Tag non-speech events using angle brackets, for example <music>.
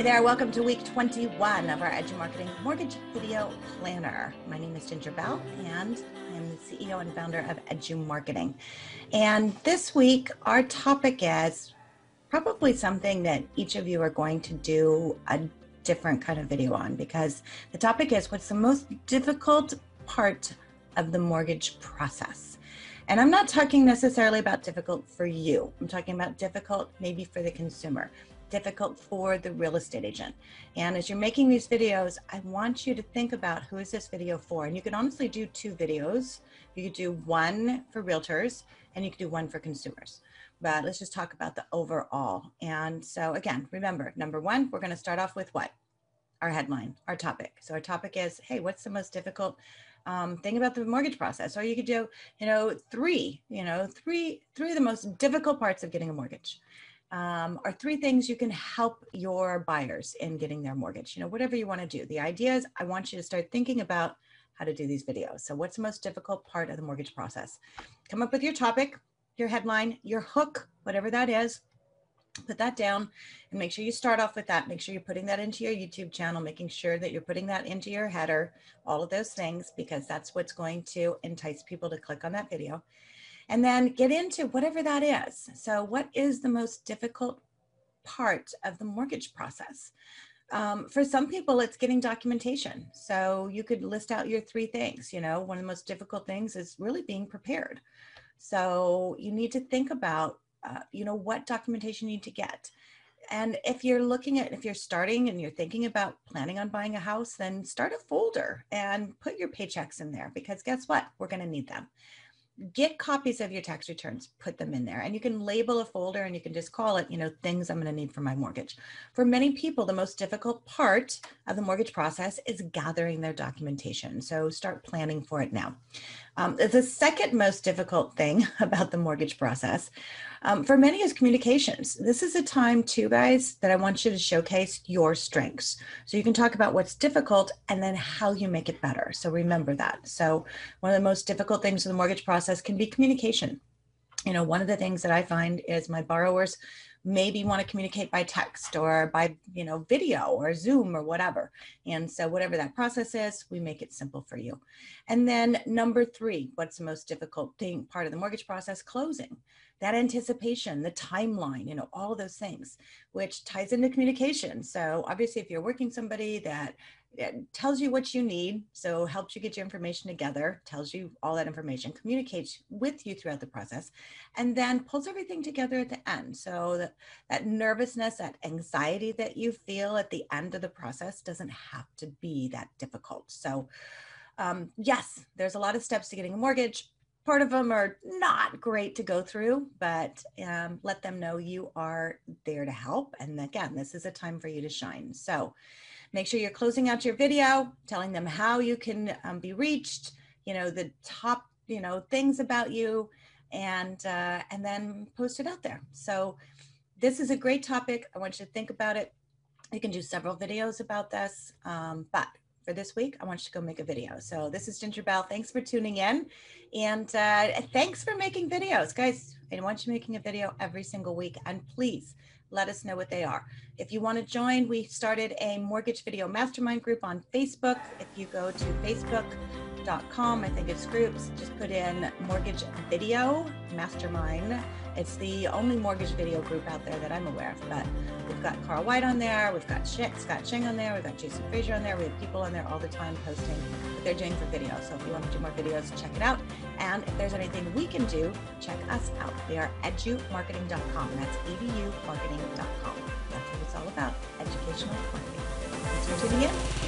Hey there, welcome to week 21 of our Edu Marketing Mortgage Video Planner. My name is Ginger Bell and I'm the CEO and founder of Edu Marketing. And this week, our topic is probably something that each of you are going to do a different kind of video on because the topic is what's the most difficult part of the mortgage process. And I'm not talking necessarily about difficult for you. I'm talking about difficult maybe for the consumer difficult for the real estate agent. And as you're making these videos, I want you to think about who is this video for? And you can honestly do two videos. You could do one for realtors and you could do one for consumers. But let's just talk about the overall. And so again, remember, number one, we're gonna start off with what? Our headline, our topic. So our topic is, hey, what's the most difficult um, thing about the mortgage process? Or you could do, you know, three, you know, three, three of the most difficult parts of getting a mortgage um, are three things you can help your buyers in getting their mortgage. You know, whatever you want to do. The idea is I want you to start thinking about how to do these videos. So what's the most difficult part of the mortgage process? Come up with your topic, your headline, your hook, whatever that is. Put that down and make sure you start off with that. Make sure you're putting that into your YouTube channel, making sure that you're putting that into your header, all of those things, because that's what's going to entice people to click on that video and then get into whatever that is. So what is the most difficult part of the mortgage process? Um, for some people, it's getting documentation. So you could list out your three things. You know, one of the most difficult things is really being prepared. So you need to think about, uh, you know, what documentation you need to get. And if you're looking at, if you're starting and you're thinking about planning on buying a house, then start a folder and put your paychecks in there because guess what? We're going to need them get copies of your tax returns, put them in there, and you can label a folder and you can just call it, you know, things I'm going to need for my mortgage. For many people, the most difficult part of the mortgage process is gathering their documentation. So start planning for it now. Um, the second most difficult thing <laughs> about the mortgage process um, for many is communications. This is a time too, guys, that I want you to showcase your strengths. So you can talk about what's difficult and then how you make it better. So remember that. So one of the most difficult things in the mortgage process can be communication. You know, one of the things that I find is my borrowers maybe want to communicate by text or by you know video or zoom or whatever. And so whatever that process is we make it simple for you. And then number three what's the most difficult thing part of the mortgage process? Closing. That anticipation the timeline you know all those things which ties into communication. So obviously if you're working somebody that it tells you what you need, so helps you get your information together, tells you all that information, communicates with you throughout the process, and then pulls everything together at the end. So that, nervousness, that anxiety that you feel at the end of the process doesn't have to be that difficult. So um, yes, there's a lot of steps to getting a mortgage. Part of them are not great to go through, but um, let them know you are there to help. And again, this is a time for you to shine. So Make sure you're closing out your video, telling them how you can um, be reached, you know, the top, you know, things about you, and uh, and then post it out there. So this is a great topic. I want you to think about it. You can do several videos about this, um, but for this week, I want you to go make a video. So this is Ginger Bell. Thanks for tuning in. And uh, thanks for making videos. Guys, I want you making a video every single week. And please let us know what they are. If you want to join, we started a mortgage video mastermind group on Facebook. If you go to facebook.com, I think it's groups, just put in mortgage video mastermind. It's the only mortgage video group out there that I'm aware of, but we've got Carl White on there, we've got Scott Cheng on there, we've got Jason Frazier on there, we have people on there all the time posting what they're doing for video. So if you want to do more videos, check it out. And if there's anything we can do, check us out. We are edumarketing.com. That's edumarketing.com. That's what it's all about, educational marketing. Thanks for tuning in.